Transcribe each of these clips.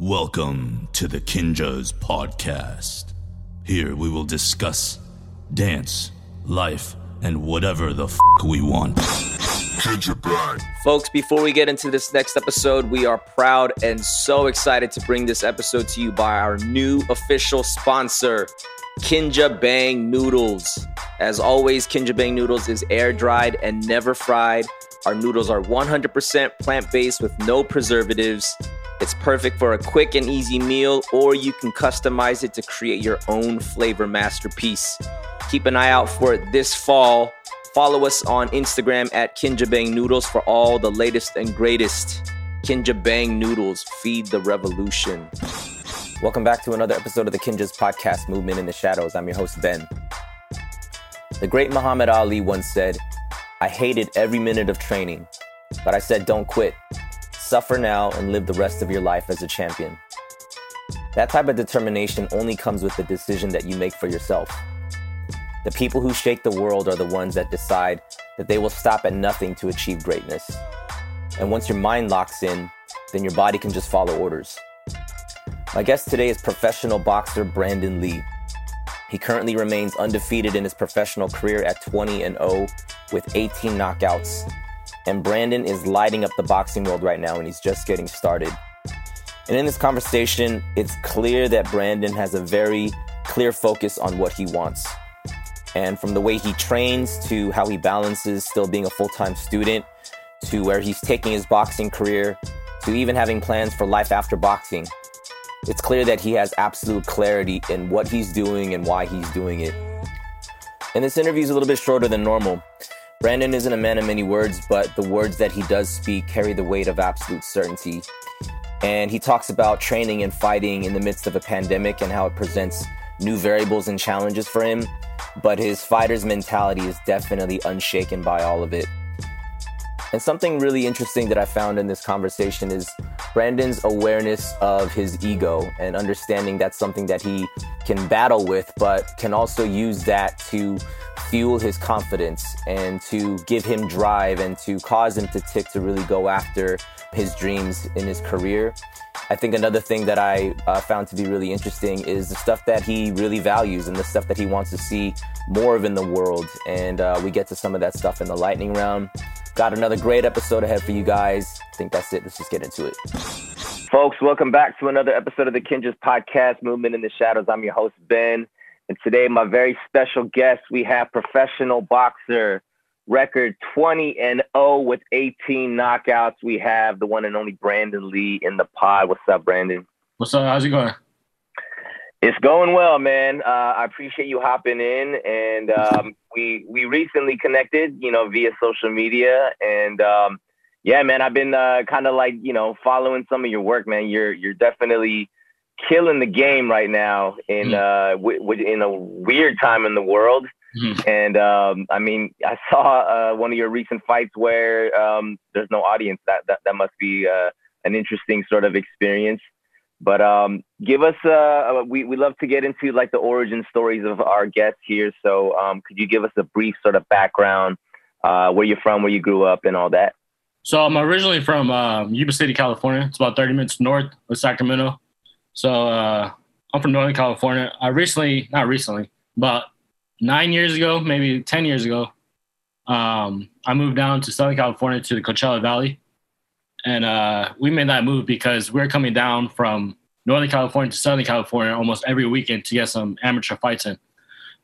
Welcome to the Kinjaz Podcast. Here we will discuss dance, life, and whatever the f we want. Kinja Folks, before we get into this next episode, we are proud and so excited to bring this episode to you by our new official sponsor, Kinja Bang Noodles. As always, Kinja Bang Noodles is air dried and never fried. Our noodles are 100% plant based with no preservatives. It's perfect for a quick and easy meal, or you can customize it to create your own flavor masterpiece. Keep an eye out for it this fall. Follow us on Instagram at Kinja Bang Noodles for all the latest and greatest. Kinja Bang Noodles, feed the revolution. Welcome back to another episode of the Kinjaz podcast, Movement in the Shadows. I'm your host, Ben. The great Muhammad Ali once said, I hated every minute of training, but I said, don't quit. Suffer now and live the rest of your life as a champion. That type of determination only comes with the decision that you make for yourself. The people who shake the world are the ones that decide that they will stop at nothing to achieve greatness. And once your mind locks in, then your body can just follow orders. My guest today is professional boxer Brandun Lee. He currently remains undefeated in his professional career at 20 and 0 with 18 knockouts and Brandun is lighting up the boxing world right now, and he's just getting started. And in this conversation, it's clear that Brandun has a very clear focus on what he wants. And from the way he trains to how he balances still being a full time student to where he's taking his boxing career to even having plans for life after boxing, it's clear that he has absolute clarity in what he's doing and why he's doing it. And this interview is a little bit shorter than normal. Brandun isn't a man of many words, but the words that he does speak carry the weight of absolute certainty. And he talks about training and fighting in the midst of a pandemic and how it presents new variables and challenges for him. But his fighter's mentality is definitely unshaken by all of it. And something really interesting that I found in this conversation is Brandun's awareness of his ego and understanding that's something that he can battle with, but can also use that to fuel his confidence and to give him drive and to cause him to tick to really go after his dreams in his career. I think another thing that I uh, found to be really interesting is the stuff that he really values and the stuff that he wants to see more of in the world. And uh, we get to some of that stuff in the lightning round. Got another great episode ahead for you guys. I think that's it. Let's just get into it. Folks, welcome back to another episode of the Kinjaz podcast, Movement in the Shadows. I'm your host, Ben. And today, my very special guest, we have professional boxer, record 20 and 0 with 18 knockouts. We have the one and only Brandun Lee in the pod. What's up, Brandun? What's up? How's it going? It's going well, man. Uh, I appreciate you hopping in, and um, we we recently connected, you know, via social media, and um, yeah, man, I've been uh, kind of like you know following some of your work, man. You're you're definitely killing the game right now in mm. uh w- w- in a weird time in the world. Mm. And um, I mean, I saw uh, one of your recent fights where um, there's no audience. That that that must be uh, an interesting sort of experience. But um, give us uh, we we love to get into like the origin stories of our guests here. So um, could you give us a brief sort of background, uh, where you're from, where you grew up, and all that? So I'm originally from um, Yuba City, California. It's about 30 minutes north of Sacramento. So uh, I'm from Northern California. I recently, not recently, about nine years ago, maybe 10 years ago, um, I moved down to Southern California to the Coachella Valley. And uh, we made that move because we are coming down from Northern California to Southern California almost every weekend to get some amateur fights in.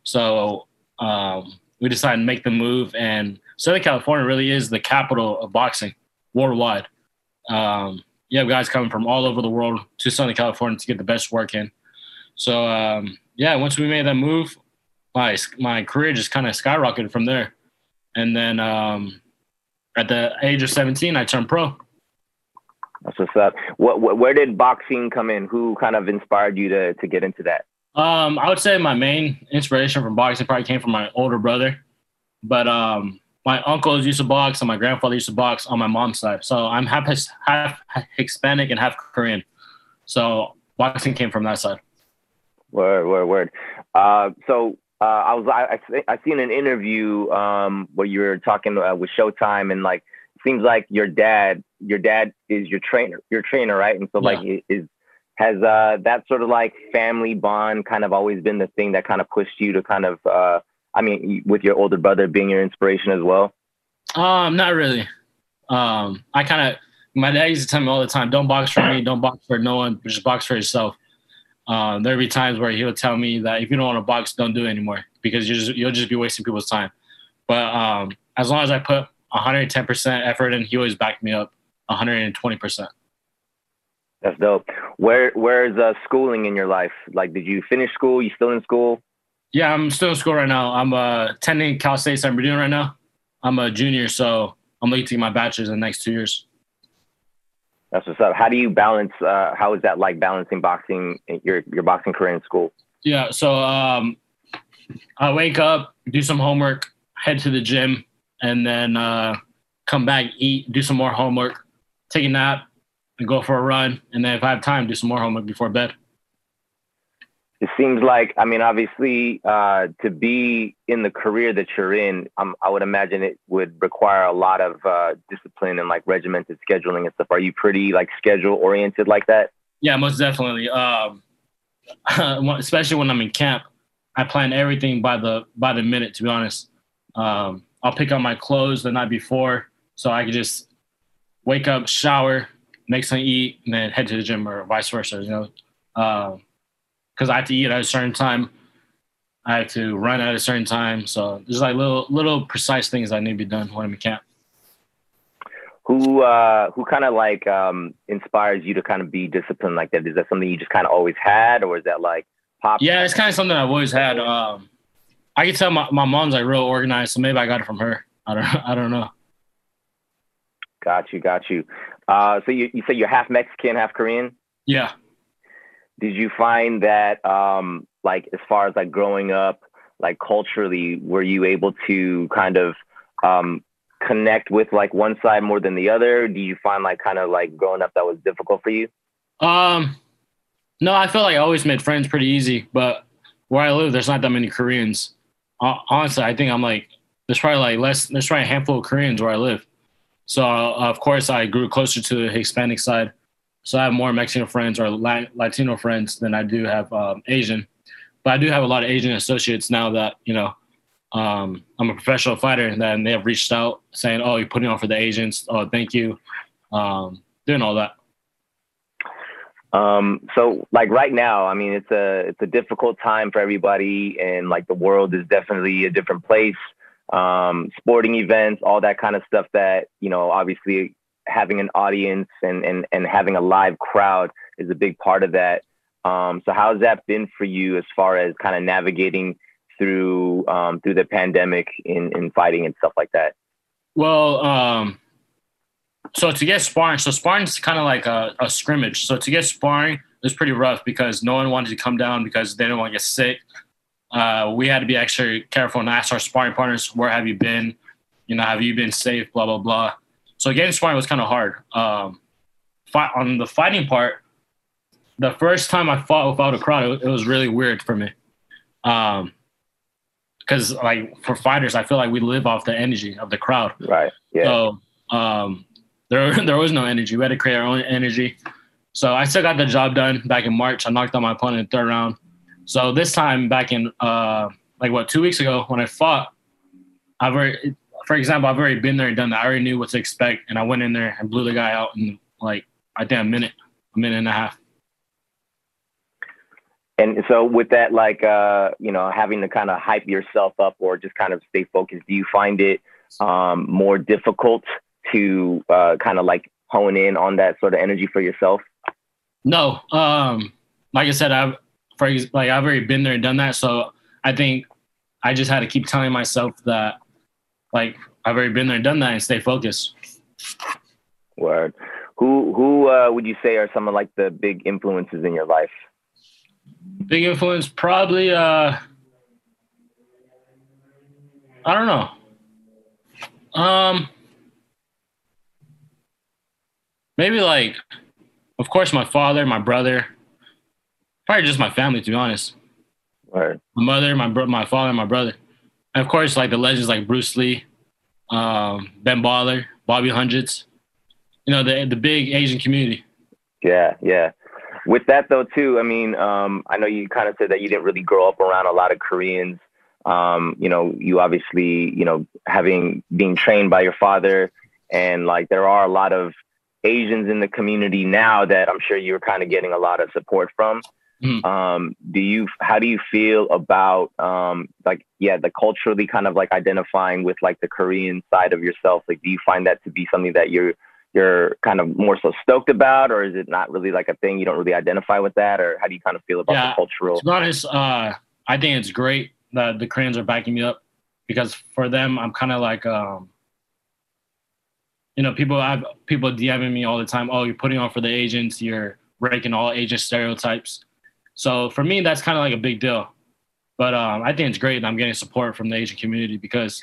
So um, we decided to make the move. And Southern California really is the capital of boxing worldwide. Um, you have guys coming from all over the world to Southern California to get the best work in. So um, yeah, once we made that move, my my career just kind of skyrocketed from there. And then um, at the age of 17, I turned pro. That's what's up. What, what, where did boxing come in? Who kind of inspired you to to get into that? Um, I would say my main inspiration from boxing probably came from my older brother, but um, my uncles used to box and my grandfather used to box on my mom's side. So I'm half half Hispanic and half Korean. So boxing came from that side. Word, word, word. Uh, so uh, I was I I, I seen an interview um, where you were talking uh, with Showtime and like seems like your dad your dad is your trainer your trainer right and so yeah. like is has uh, that sort of like family bond kind of always been the thing that kind of pushed you to kind of, uh, I mean, with your older brother being your inspiration as well? Um, not really. Um, I kind of, my dad used to tell me all the time, don't box for me, don't box for no one, just box for yourself. Um, there'd be times where he would tell me that if you don't want to box, don't do it anymore because you just, you'll just be wasting people's time. But um, as long as I put 110% effort in, he always backed me up 120%. That's dope. Where where's uh, schooling in your life? Like, did you finish school? You still in school? Yeah, I'm still in school right now. I'm uh, attending Cal State San Bernardino right now. I'm a junior, so I'm looking to get my bachelor's in the next two years. That's what's up. How do you balance? Uh, how is that like balancing boxing your your boxing career in school? Yeah, so um, I wake up, do some homework, head to the gym, and then uh, come back, eat, do some more homework, take a nap, and go for a run. And then if I have time, do some more homework before bed. It seems like, I mean, obviously, uh, to be in the career that you're in, um, I would imagine it would require a lot of uh, discipline and like regimented scheduling and stuff. Are you pretty like schedule oriented like that? Yeah, most definitely. Um, especially when I'm in camp, I plan everything by the by the minute. To be honest, um, I'll pick up my clothes the night before so I can just wake up, shower, make something to eat, and then head to the gym or vice versa. You know, because I have to eat at a certain time. I have to run at a certain time. So there's like little little precise things that need to be done when I'm in camp. Who uh, who kind of like um, inspires you to kind of be disciplined like that? Is that something you just kind of always had, or is that like pop? Yeah, it's kind of something I've always had. Um, I can tell my, my mom's like real organized, so maybe I got it from her. I don't I don't know. Got you, got you. Uh, so you, you say you're half Mexican, half Korean? Yeah. Did you find that, um, like, as far as like growing up, like culturally, were you able to kind of um, connect with like one side more than the other? Do you find like kind of like growing up that was difficult for you? Um, no, I feel like I always made friends pretty easy, but where I live, there's not that many Koreans. Uh, honestly, I think I'm like, there's probably like less, there's probably a handful of Koreans where I live. So uh, of course I grew closer to the Hispanic side. So I have more Mexican friends or Latino friends than I do have um, Asian. But I do have a lot of Asian associates now that you know um, I'm a professional fighter, and then they have reached out saying, "Oh, you're putting on for the Asians. Oh, thank you." Um, doing all that. Um, so like right now, I mean, it's a it's a difficult time for everybody, and like the world is definitely a different place um, sporting events, all that kind of stuff that, you know, obviously having an audience and, and, and having a live crowd is a big part of that. Um, so how's that been for you as far as kind of navigating through um, through the pandemic in, in fighting and stuff like that? Well, um, so to get sparring, so sparring is kind of like a, a scrimmage. So to get sparring is pretty rough because no one wanted to come down because they didn't want to get sick uh, we had to be extra careful and ask our sparring partners, where have you been? You know, have you been safe? Blah, blah, blah. So getting sparring was kind of hard. Um, fight, on the fighting part, the first time I fought without a crowd, it, it was really weird for me. Um, because like for fighters, I feel like we live off the energy of the crowd. Right. Yeah. So um, there there was no energy. We had to create our own energy. So I still got the job done back in March. I knocked out my opponent in the third round. So this time back in uh, like what two weeks ago when I fought, I've already, for example, I've already been there and done that. I already knew what to expect, and I went in there and blew the guy out in like I think a minute, a minute and a half. And so with that, like uh, you know, having to kind of hype yourself up or just kind of stay focused, do you find it um, more difficult to uh, kind of like hone in on that sort of energy for yourself? No, um, like I said, I've for like I've already been there and done that. So I think I just had to keep telling myself that like I've already been there done that and stay focused. Word. Who who uh, would you say are some of like the big influences in your life? Big influence, probably. Uh, I don't know. Um, maybe like, of course, my father, my brother, Probably just my family, to be honest. Right. My mother, my bro- my father, my brother, and of course, like the legends like Bruce Lee, um, Ben Baller, Bobby Hundreds. You know, the the big Asian community. Yeah, yeah. with that though too, I mean, um, I know you kind of said that you didn't really grow up around a lot of Koreans. Um, you know, you obviously, you know, having being trained by your father, and like there are a lot of Asians in the community now that I'm sure you're kind of getting a lot of support from. Mm. Um, do you how do you feel about um, like yeah the culturally kind of like identifying with like the Korean side of yourself? Like, do you find that to be something that you're you're kind of more so stoked about, or is it not really like a thing? You don't really identify with that, or how do you kind of feel about yeah, the cultural? To be honest, uh, I think it's great that the Koreans are backing me up because for them, I'm kind of like, um, you know, people have people DMing me all the time. Oh, you're putting on for the agents. You're breaking all Asian stereotypes. So for me, that's kind of like a big deal. But um, I think it's great that I'm getting support from the Asian community because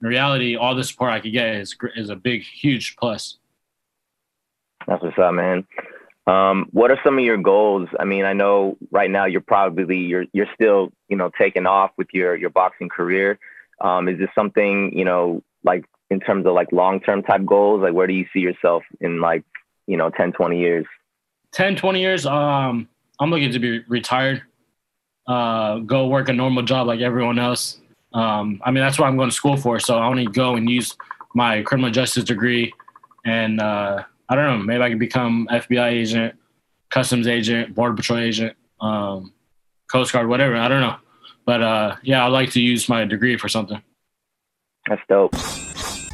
in reality, all the support I could get is is a big, huge plus. That's what's up, man. Um, what are some of your goals? I mean, I know right now you're probably you're you're still you know taking off with your your boxing career. Um, is this something you know like in terms of like long term type goals? Like where do you see yourself in like you know 10, 20 years? 10, 20 years. Um, I'm looking to be retired. Uh, go work a normal job like everyone else. Um, I mean, that's what I'm going to school for. So I want to go and use my criminal justice degree and uh, I don't know. Maybe I could become FBI agent, customs agent, border patrol agent, um, Coast Guard, whatever. I don't know. But uh, yeah, I'd like to use my degree for something. That's dope.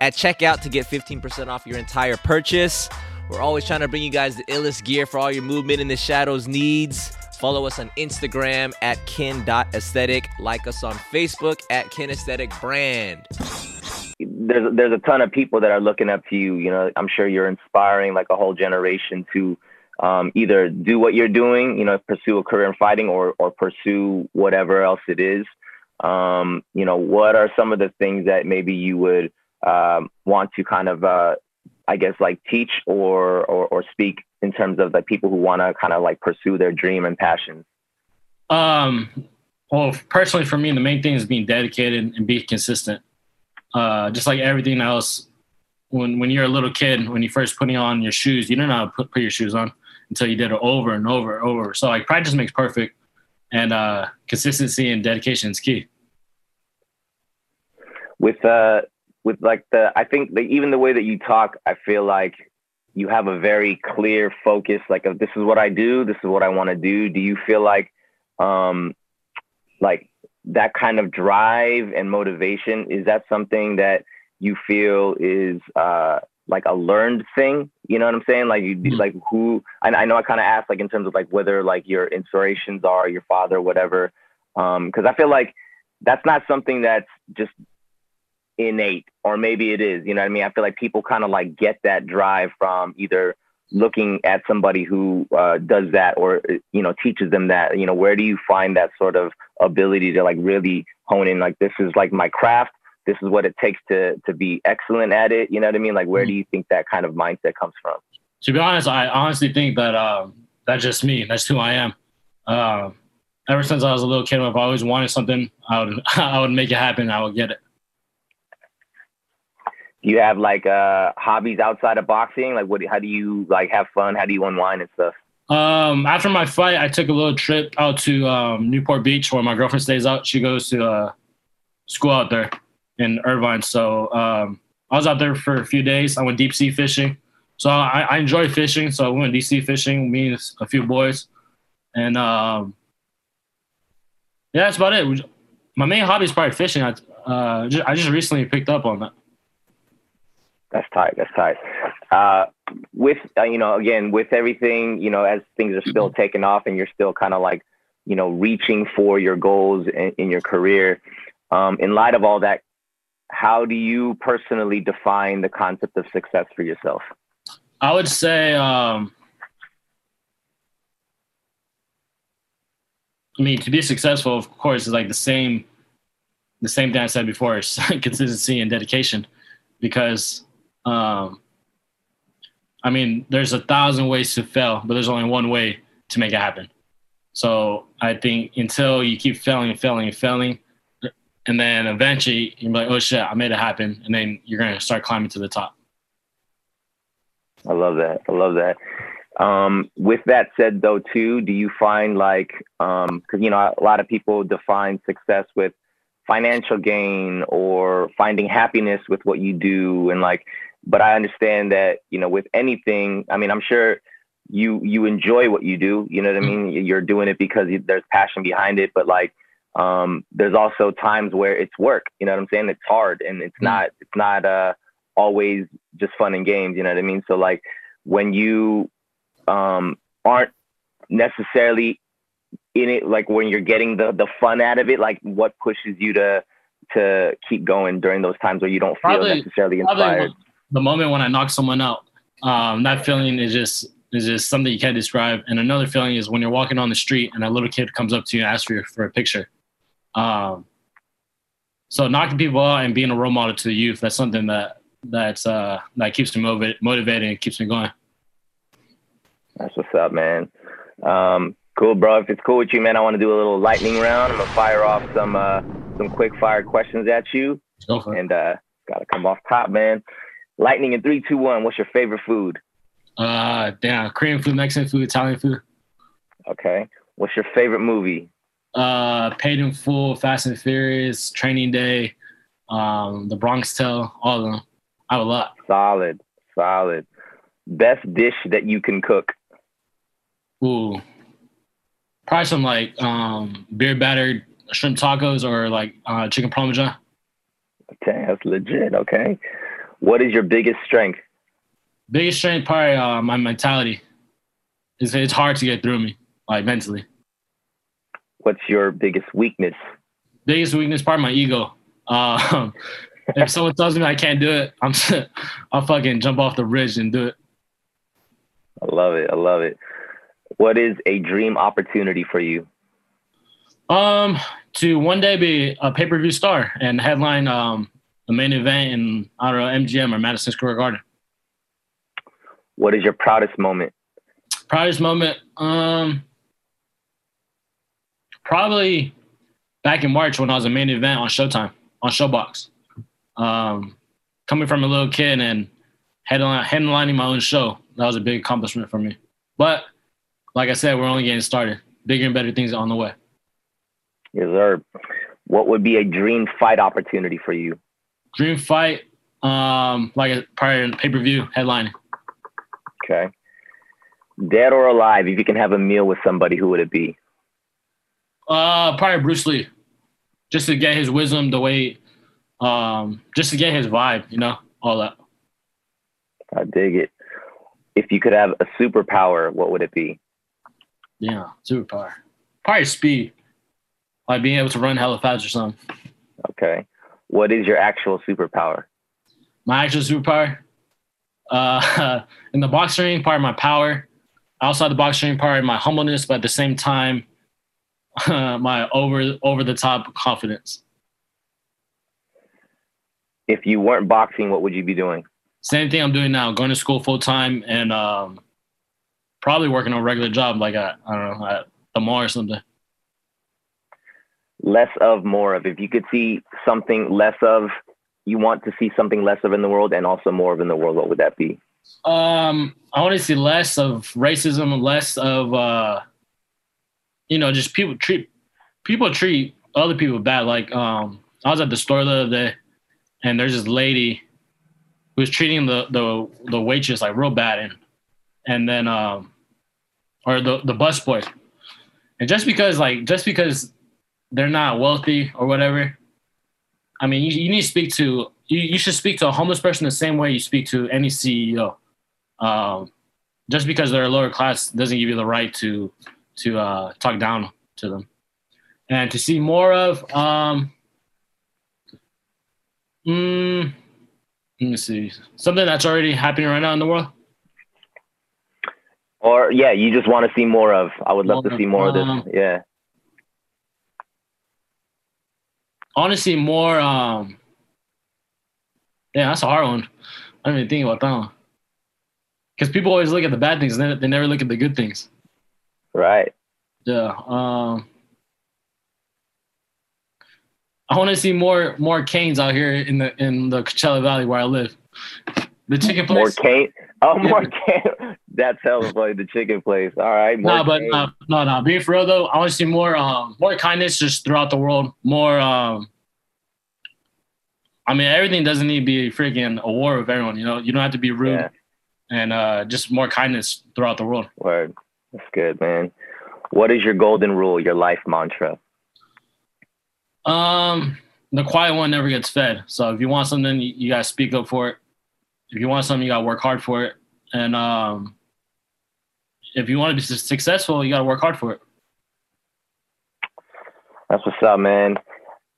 at checkout to get 15% off your entire purchase. We're always trying to bring you guys the illest gear for all your movement in the shadows needs. Follow us on Instagram at kin.aesthetik. Like us on Facebook at Kin Aesthetik brand. There's there's a ton of people that are looking up to you. You know, I'm sure you're inspiring like a whole generation to um, either do what you're doing, you know, pursue a career in fighting, or or pursue whatever else it is. Um, you know, what are some of the things that maybe you would um, want to kind of uh, I guess like teach or or, or speak in terms of the people who want to kind of like pursue their dream and passion? Um, well, personally for me, the main thing is being dedicated and being consistent. Uh, just like everything else, when when you're a little kid, when you first putting on your shoes, you don't know how to put, put your shoes on until you did it over and over and over. So like practice makes perfect, and uh, consistency and dedication is key. With uh, with like the I think the, even the way that you talk, I feel like you have a very clear focus. Like this is what I do. This is what I want to do. Do you feel like um like that kind of drive and motivation is that something that you feel is uh like a learned thing you know what i'm saying like you mm-hmm. like who I, I know i kind of asked like in terms of like whether like your inspirations are your father whatever um because i feel like that's not something that's just innate or maybe it is you know what i mean? I feel like people kind of like get that drive from either looking at somebody who uh, does that or you know teaches them that you know where do you find that sort of ability to like really hone in like this is like my craft this is what it takes to to be excellent at it you know what i mean? Like where do you think that kind of mindset comes from? To be honest i honestly think that um, that's just me that's who i am. Uh, ever since i was a little kid if i always wanted something. I would i would make it happen i would get it you have like uh hobbies outside of boxing? Like what how do you like have fun? How do you unwind and stuff? Um, after my fight, I took a little trip out to um, Newport Beach where my girlfriend stays out. She goes to uh, school out there in Irvine. So um, I was out there for a few days. I went deep sea fishing. So I, I enjoy fishing. So I went deep sea fishing, me and a few boys. And um, yeah, that's about it. My main hobby is probably fishing. I, uh, just, I just recently picked up on that. That's tight. That's tight. Uh, with uh, you know, again, with everything, you know, as things are still taking off and you're still kind of like, you know, reaching for your goals in, in your career. Um, in light of all that, how do you personally define the concept of success for yourself? I would say, um, I mean, to be successful, of course, is like the same, the same thing I said before: is consistency and dedication. Because, um, I mean, there's a thousand ways to fail, but there's only one way to make it happen. So I think until you keep failing and failing and failing, and then eventually you're like, oh shit, I made it happen, and then you're gonna start climbing to the top. I love that. I love that. Um, with that said, though, too, do you find like, because um, you know, a lot of people define success with financial gain or finding happiness with what you do, and like, but I understand that you know, with anything, I mean, I'm sure you you enjoy what you do. You know what I mm-hmm. mean? You're doing it because there's passion behind it, but like um, there's also times where it's work. You know what I'm saying? It's hard and it's mm not it's not uh, always just fun and games. You know what I mean? So like when you um, aren't necessarily in it, like when you're getting the the fun out of it, like what pushes you to to keep going during those times where you don't feel probably, necessarily inspired? The moment when I knock someone out, um, that feeling is just is just something you can't describe. And another feeling is when you're walking on the street and a little kid comes up to you and asks for you for a picture. Um, so knocking people out and being a role model to the youth, that's something that that's uh, that keeps me motivated, motivated and keeps me going. That's what's up, man. Um, cool, bro. If it's cool with you, man, I want to do a little lightning round. I'm gonna fire off some uh, some quick fire questions at you, and uh, gotta come off top, man. Lightning in three, two, one. What's your favorite food? Uh, damn, Korean food, Mexican food, Italian food. Okay. What's your favorite movie? uh, Paid in Full, Fast and Furious, Training Day, um, The Bronx Tale, all of them. I have a lot. Solid, solid. Best dish that you can cook? Ooh, probably some like um, beer battered shrimp tacos or like uh, chicken parmesan. Okay, that's legit. Okay, what is your biggest strength? Biggest strength, probably uh, my mentality. It's, it's hard to get through me, like mentally what's your biggest weakness? Biggest weakness, part of my ego. Uh, if someone tells me I can't do it, I'm I'll fucking jump off the bridge and do it. I love it. I love it. What is a dream opportunity for you? Um, to one day be a pay per view star and headline um the main event in I don't know MGM or Madison Square Garden. What is your proudest moment? Proudest moment, um, probably back in March when I was a main event on Showtime on ShoBox. Um, coming from a little kid and headline, headlining my own show, that was a big accomplishment for me. But like I said, we're only getting started. Bigger and better things on the way. Yes, sir. What would be a dream fight opportunity for you? Dream fight, um, like a prior pay per view headlining. Okay. Dead or alive, if you can have a meal with somebody, who would it be? Uh, probably Bruce Lee, just to get his wisdom, the way, um, just to get his vibe, you know, all that. I dig it. If you could have a superpower, what would it be? Yeah, superpower. Probably speed, like being able to run hella fast or something. Okay. What is your actual superpower? My actual superpower, uh, in the boxing ring, part of my power. Outside the boxing ring, part of my humbleness, but at the same time, my over over the top confidence. If you weren't boxing, what would you be doing? Same thing I'm doing now, going to school full time and um, probably working a regular job like at, I don't know, at the mall or something. Less of, more of. If you could see something less of, you want to see something less of in the world and also more of in the world, what would that be? Um, I want to see less of racism, less of uh, you know, just people treat people treat other people bad. Like um, I was at the store the other day, and there's this lady who was treating the the the waitress like real bad, and and then um, or the the bus boy, and just because like just because they're not wealthy or whatever, I mean you, you need to speak to you, you should speak to a homeless person the same way you speak to any CEO. Um, just because they're a lower class doesn't give you the right to to uh, talk down to them. And to see more of, um, mm, let me see, something that's already happening right now in the world. Or yeah, you just want to see more of. I would love to see more of, of this. Yeah. Honestly, more. Um, yeah, that's a hard one. I didn't even think about that one. Because people always look at the bad things, and they never look at the good things. Right. Yeah. Um, I want to see more more Cane's out here in the in the Coachella Valley where I live. The chicken place. More cane. Oh, more cane. That's hella like The chicken place. All right. No, but no, no, no. Being for real though, I want to see more um more kindness just throughout the world. More um. I mean, everything doesn't need to be freaking a war with everyone. You know, you don't have to be rude, yeah. and uh, just more kindness throughout the world. Word. That's good, man. What is your golden rule? Your life mantra? Um, the quiet one never gets fed. So if you want something, you, you gotta speak up for it. If you want something, you gotta work hard for it. And um, if you want to be successful, you gotta work hard for it. That's what's up, man.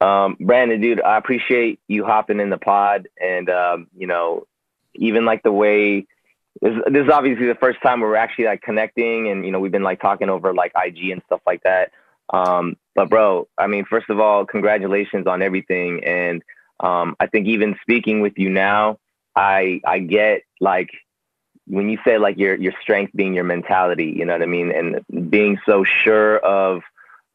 Um, Brandun, dude, I appreciate you hopping in the pod, and um, you know, even like the way this, this is obviously the first time we're actually like connecting, and you know, we've been like talking over like IG and stuff like that. Um, but bro, I mean, first of all, congratulations on everything. And um, I think even speaking with you now, I I get like when you say like your your strength being your mentality, you know what I mean, and being so sure of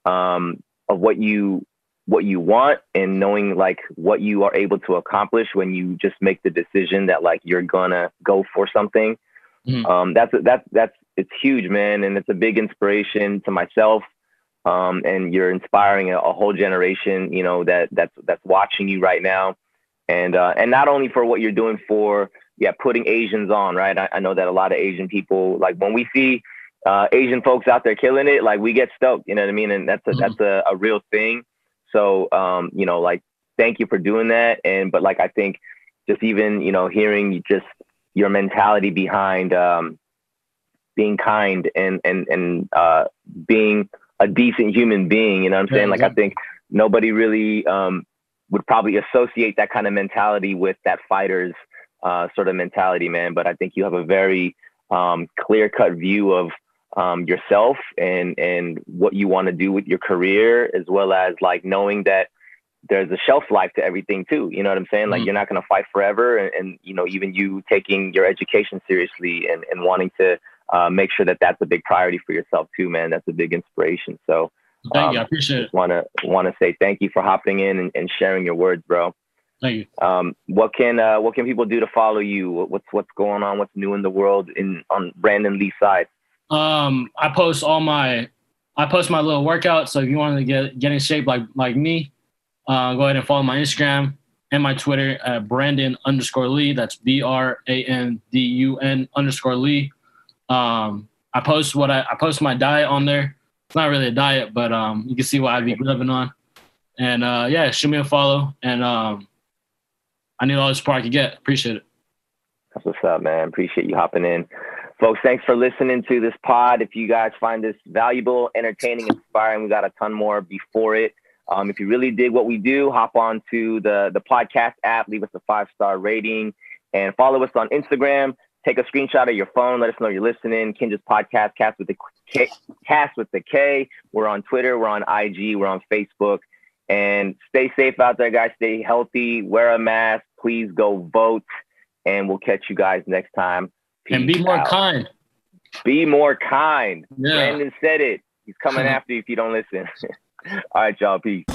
um, of what you what you want and knowing like what you are able to accomplish when you just make the decision that like you're gonna go for something. Mm-hmm. Um, that's that's that's it's huge, man, and it's a big inspiration to myself um, and you're inspiring a, a, whole generation, you know, that that's that's watching you right now, and uh, and not only for what you're doing for yeah putting Asians on, right? I, I know that a lot of Asian people like when we see uh, Asian folks out there killing it, like we get stoked, you know what I mean? And that's a mm-hmm. that's a, a real thing. So um, you know, like thank you for doing that, and but like I think just even you know hearing just your mentality behind um, being kind and and and uh, being a decent human being. You know what I'm saying? Like I think nobody really um, would probably associate that kind of mentality with that fighter's uh, sort of mentality, man. But I think you have a very um, clear cut view of um, yourself and and what you want to do with your career, as well as like knowing that there's a shelf life to everything too. You know what I'm saying? Like mm-hmm. you're not going to fight forever, and, and, you know even you taking your education seriously and, and wanting to uh, make sure that that's a big priority for yourself too, man. That's a big inspiration. So, thank um, you. I appreciate it. Want to want to say thank you for hopping in and, and, sharing your words, bro. Thank you. Um, what can uh, what can people do to follow you? What's what's going on? What's new in the world in on Brandun Lee's side? Um, I post all my I post my little workouts. So if you want to get get in shape like like me, uh, go ahead and follow my Instagram and my Twitter at Brandun underscore Lee. That's B R A N D U N underscore Lee. Um, I post what I, I post my diet on there. It's not really a diet, but um, you can see what I'd be living on. And uh, yeah, shoot me a follow. And um, I need all the support I can get. Appreciate it. That's what's up, man. Appreciate you hopping in. Folks, thanks for listening to this pod. If you guys find this valuable, entertaining, inspiring, we got a ton more before it. Um, if you really dig what we do, hop on to the, the podcast app, leave us a five star rating, and follow us on Instagram take a screenshot of your phone. Let us know you're listening. Kinjaz podcast, Cast with the K, Cast with the K. We're on Twitter. We're on IG. We're on Facebook. And stay safe out there, guys. Stay healthy. Wear a mask. Please go vote. And we'll catch you guys next time. Peace and be more out. kind. Be more kind. Yeah. Brandun said it. He's coming after you if you don't listen. All right, y'all. Peace.